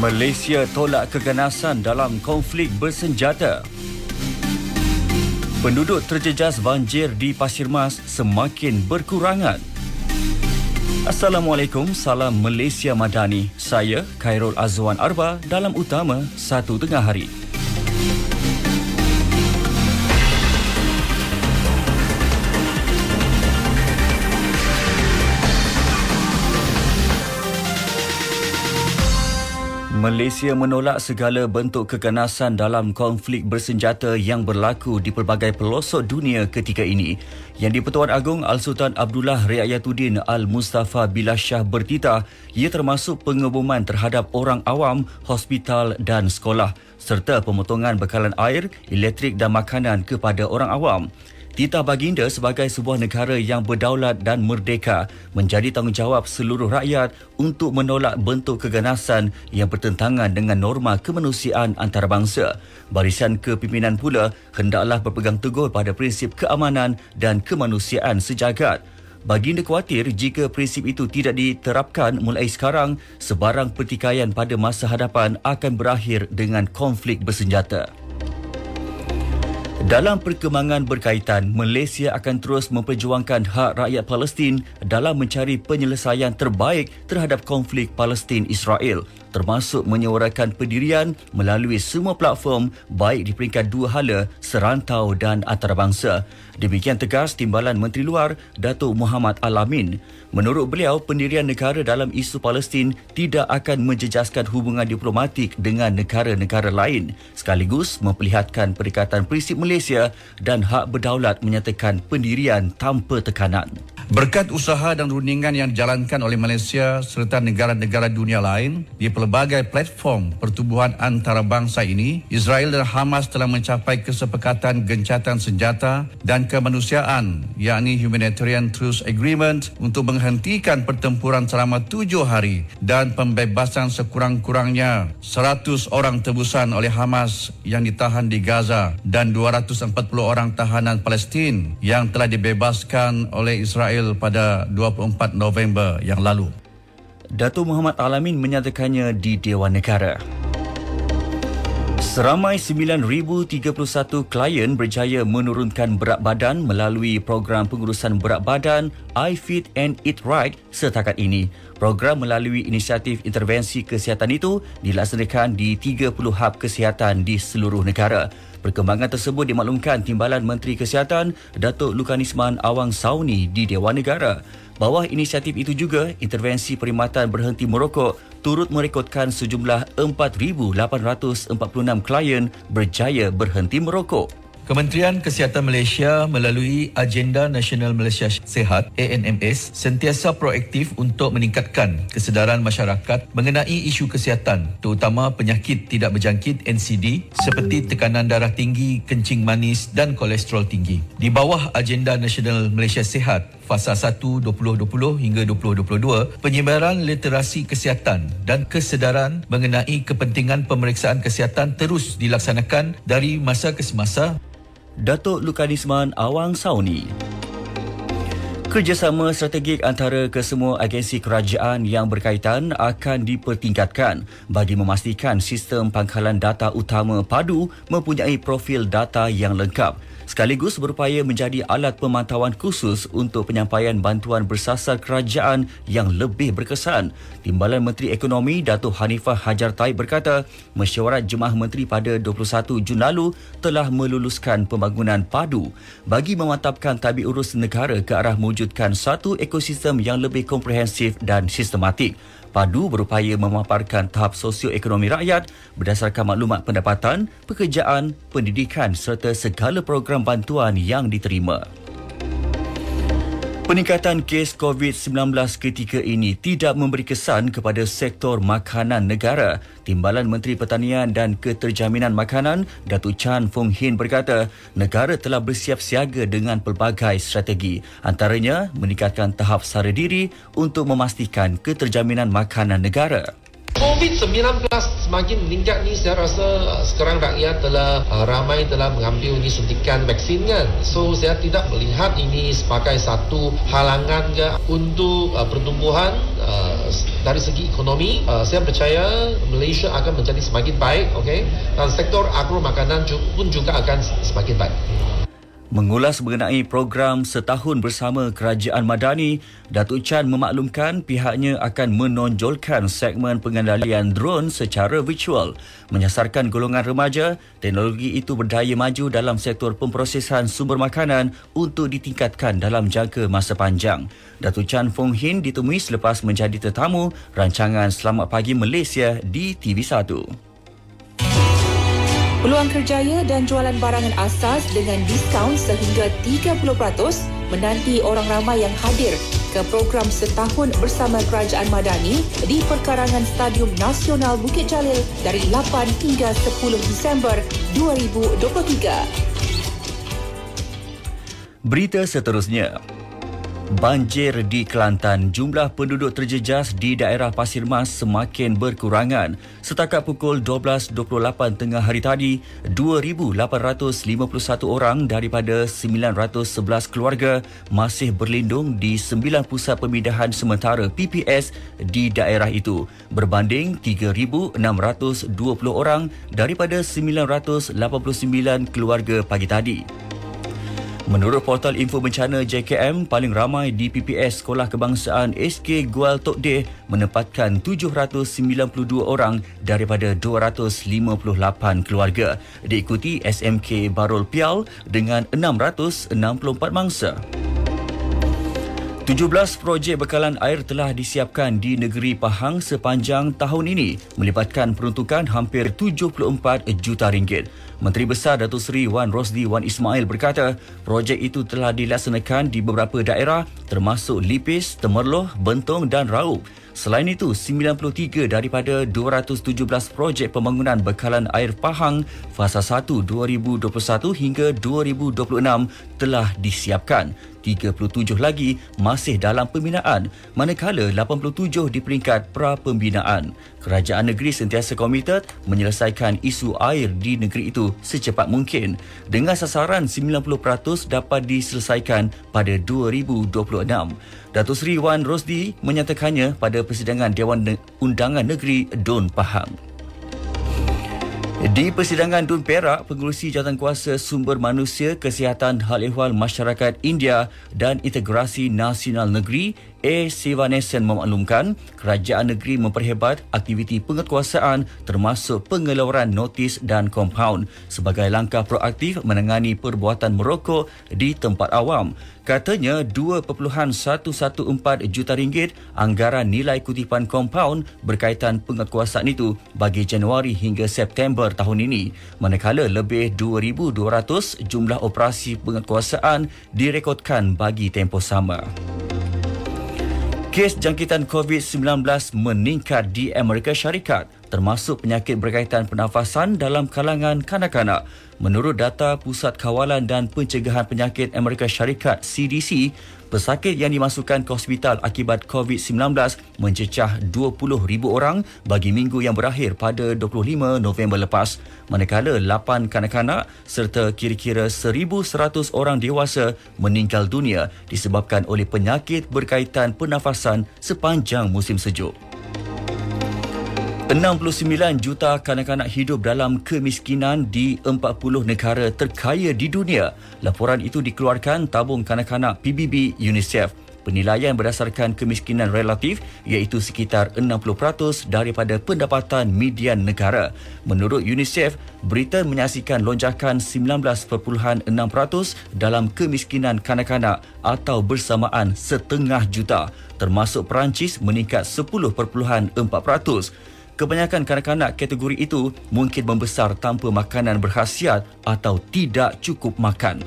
Malaysia tolak keganasan dalam konflik bersenjata. Penduduk terjejas banjir di Pasir Mas semakin berkurangan. Assalamualaikum, salam Malaysia Madani. Saya Khairul Azwan Arba dalam utama satu tengah hari. Malaysia menolak segala bentuk keganasan dalam konflik bersenjata yang berlaku di pelbagai pelosok dunia ketika ini. Yang di-Pertuan Agong Al-Sultan Abdullah Riayatuddin Al-Mustafa Billah Shah bertitah ia termasuk pengeboman terhadap orang awam, hospital dan sekolah serta pemotongan bekalan air, elektrik dan makanan kepada orang awam. Titah baginda sebagai sebuah negara yang berdaulat dan merdeka menjadi tanggungjawab seluruh rakyat untuk menolak bentuk keganasan yang bertentangan dengan norma kemanusiaan antarabangsa. Barisan kepimpinan pula hendaklah berpegang teguh pada prinsip keamanan dan kemanusiaan sejagat. Baginda khawatir jika prinsip itu tidak diterapkan mulai sekarang, sebarang pertikaian pada masa hadapan akan berakhir dengan konflik bersenjata. Dalam perkembangan berkaitan, Malaysia akan terus memperjuangkan hak rakyat Palestin dalam mencari penyelesaian terbaik terhadap konflik Palestin-Israel termasuk menyuarakan pendirian melalui semua platform baik di peringkat dua hala, serantau dan antarabangsa. Demikian tegas Timbalan Menteri Luar Datuk Muhammad Alamin. Menurut beliau, pendirian negara dalam isu Palestin tidak akan menjejaskan hubungan diplomatik dengan negara-negara lain sekaligus memperlihatkan perikatan prinsip Malaysia dan hak berdaulat menyatakan pendirian tanpa tekanan. Berkat usaha dan rundingan yang dijalankan oleh Malaysia serta negara-negara dunia lain di pelbagai platform pertubuhan antarabangsa ini, Israel dan Hamas telah mencapai kesepakatan gencatan senjata dan kemanusiaan yakni Humanitarian Truce Agreement untuk menghentikan pertempuran selama tujuh hari dan pembebasan sekurang-kurangnya 100 orang tebusan oleh Hamas yang ditahan di Gaza dan 240 orang tahanan Palestin yang telah dibebaskan oleh Israel Israel pada 24 November yang lalu. Datuk Muhammad Alamin menyatakannya di Dewan Negara. Seramai 9,031 klien berjaya menurunkan berat badan melalui program pengurusan berat badan iFit and Eat Right setakat ini. Program melalui inisiatif intervensi kesihatan itu dilaksanakan di 30 hub kesihatan di seluruh negara. Perkembangan tersebut dimaklumkan Timbalan Menteri Kesihatan Datuk Lukanisman Awang Sauni di Dewan Negara. Bawah inisiatif itu juga, intervensi perkhidmatan berhenti merokok turut merekodkan sejumlah 4,846 klien berjaya berhenti merokok. Kementerian Kesihatan Malaysia melalui Agenda Nasional Malaysia Sehat ANMS sentiasa proaktif untuk meningkatkan kesedaran masyarakat mengenai isu kesihatan terutama penyakit tidak berjangkit NCD seperti tekanan darah tinggi, kencing manis dan kolesterol tinggi. Di bawah Agenda Nasional Malaysia Sehat Fasa 1 2020 hingga 2022, penyebaran literasi kesihatan dan kesedaran mengenai kepentingan pemeriksaan kesihatan terus dilaksanakan dari masa ke semasa Datuk Lukanisman Awang Sauni. Kerjasama strategik antara kesemua agensi kerajaan yang berkaitan akan dipertingkatkan bagi memastikan sistem pangkalan data utama padu mempunyai profil data yang lengkap sekaligus berupaya menjadi alat pemantauan khusus untuk penyampaian bantuan bersasar kerajaan yang lebih berkesan. Timbalan Menteri Ekonomi Datuk Hanifah Hajar Taib berkata, mesyuarat Jemaah Menteri pada 21 Jun lalu telah meluluskan pembangunan padu bagi memantapkan tabik urus negara ke arah mewujudkan satu ekosistem yang lebih komprehensif dan sistematik. Padu berupaya memaparkan tahap sosioekonomi rakyat berdasarkan maklumat pendapatan, pekerjaan, pendidikan serta segala program bantuan yang diterima. Peningkatan kes COVID-19 ketika ini tidak memberi kesan kepada sektor makanan negara. Timbalan Menteri Pertanian dan Keterjaminan Makanan, Datuk Chan Fung Hin berkata, negara telah bersiap siaga dengan pelbagai strategi. Antaranya, meningkatkan tahap sara diri untuk memastikan keterjaminan makanan negara. COVID-19 semakin meningkat ni saya rasa sekarang rakyat telah uh, ramai telah mengambil ni suntikan vaksin kan. So saya tidak melihat ini sebagai satu halangan ke untuk uh, pertumbuhan uh, dari segi ekonomi. Uh, saya percaya Malaysia akan menjadi semakin baik, okay? Dan sektor agro makanan pun juga akan semakin baik. Mengulas mengenai program setahun bersama Kerajaan Madani, Datuk Chan memaklumkan pihaknya akan menonjolkan segmen pengendalian drone secara virtual. Menyasarkan golongan remaja, teknologi itu berdaya maju dalam sektor pemprosesan sumber makanan untuk ditingkatkan dalam jangka masa panjang. Datuk Chan Fong Hin ditemui selepas menjadi tetamu rancangan Selamat Pagi Malaysia di TV1. Peluang kerjaya dan jualan barangan asas dengan diskaun sehingga 30% menanti orang ramai yang hadir ke program setahun bersama Kerajaan Madani di perkarangan Stadium Nasional Bukit Jalil dari 8 hingga 10 Disember 2023. Berita seterusnya. Banjir di Kelantan, jumlah penduduk terjejas di daerah Pasir Mas semakin berkurangan. Setakat pukul 12.28 tengah hari tadi, 2,851 orang daripada 911 keluarga masih berlindung di 9 pusat pemindahan sementara PPS di daerah itu berbanding 3,620 orang daripada 989 keluarga pagi tadi. Menurut portal info bencana JKM, paling ramai di PPS Sekolah Kebangsaan SK Gual Tok Deh menempatkan 792 orang daripada 258 keluarga. Diikuti SMK Barul Pial dengan 664 mangsa. 17 projek bekalan air telah disiapkan di negeri Pahang sepanjang tahun ini melibatkan peruntukan hampir 74 juta ringgit. Menteri Besar Datuk Seri Wan Rosdi Wan Ismail berkata, projek itu telah dilaksanakan di beberapa daerah termasuk Lipis, Temerloh, Bentong dan Raub. Selain itu, 93 daripada 217 projek pembangunan bekalan air Pahang fasa 1 2021 hingga 2026 telah disiapkan. 37 lagi masih dalam pembinaan manakala 87 di peringkat pra pembinaan. Kerajaan negeri sentiasa komited menyelesaikan isu air di negeri itu secepat mungkin dengan sasaran 90% dapat diselesaikan pada 2026. Datuk Seri Wan Rosdi menyatakannya pada persidangan Dewan Undangan Negeri Don Pahang. Di persidangan Dun Perak, pengurusi Jawatankuasa Sumber Manusia, Kesihatan Hal Ehwal Masyarakat India dan Integrasi Nasional Negeri A. Sivanesan memaklumkan kerajaan negeri memperhebat aktiviti penguatkuasaan termasuk pengeluaran notis dan kompaun sebagai langkah proaktif menangani perbuatan merokok di tempat awam. Katanya 2.114 juta ringgit anggaran nilai kutipan kompaun berkaitan penguatkuasaan itu bagi Januari hingga September tahun ini manakala lebih 2,200 jumlah operasi penguatkuasaan direkodkan bagi tempoh sama. Kes jangkitan COVID-19 meningkat di Amerika Syarikat termasuk penyakit berkaitan pernafasan dalam kalangan kanak-kanak. Menurut data Pusat Kawalan dan Pencegahan Penyakit Amerika Syarikat CDC, pesakit yang dimasukkan ke hospital akibat COVID-19 mencecah 20,000 orang bagi minggu yang berakhir pada 25 November lepas. Manakala 8 kanak-kanak serta kira-kira 1,100 orang dewasa meninggal dunia disebabkan oleh penyakit berkaitan pernafasan sepanjang musim sejuk. 69 juta kanak-kanak hidup dalam kemiskinan di 40 negara terkaya di dunia. Laporan itu dikeluarkan tabung kanak-kanak PBB UNICEF. Penilaian berdasarkan kemiskinan relatif iaitu sekitar 60% daripada pendapatan median negara. Menurut UNICEF, Britain menyaksikan lonjakan 19.6% dalam kemiskinan kanak-kanak atau bersamaan setengah juta termasuk Perancis meningkat 10.4%. Kebanyakan kanak-kanak kategori itu mungkin membesar tanpa makanan berkhasiat atau tidak cukup makan.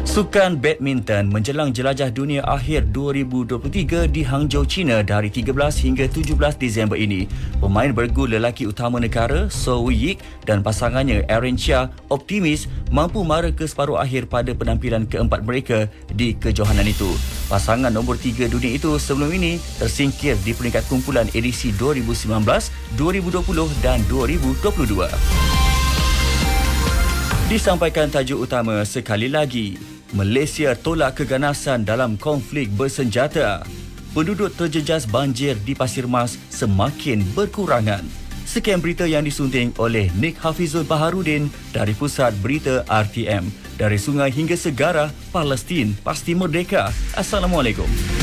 Sukan badminton menjelang jelajah dunia akhir 2023 di Hangzhou, China dari 13 hingga 17 Disember ini. Pemain bergu lelaki utama negara, So Yik dan pasangannya Aaron Chia optimis mampu mara ke separuh akhir pada penampilan keempat mereka di kejohanan itu. Pasangan nombor tiga dunia itu sebelum ini tersingkir di peringkat kumpulan edisi 2019, 2020 dan 2022. Disampaikan tajuk utama sekali lagi, Malaysia tolak keganasan dalam konflik bersenjata. Penduduk terjejas banjir di Pasir Mas semakin berkurangan. Sekian berita yang disunting oleh Nick Hafizul Baharudin dari Pusat Berita RTM. Dari sungai hingga segara, Palestin pasti merdeka. Assalamualaikum.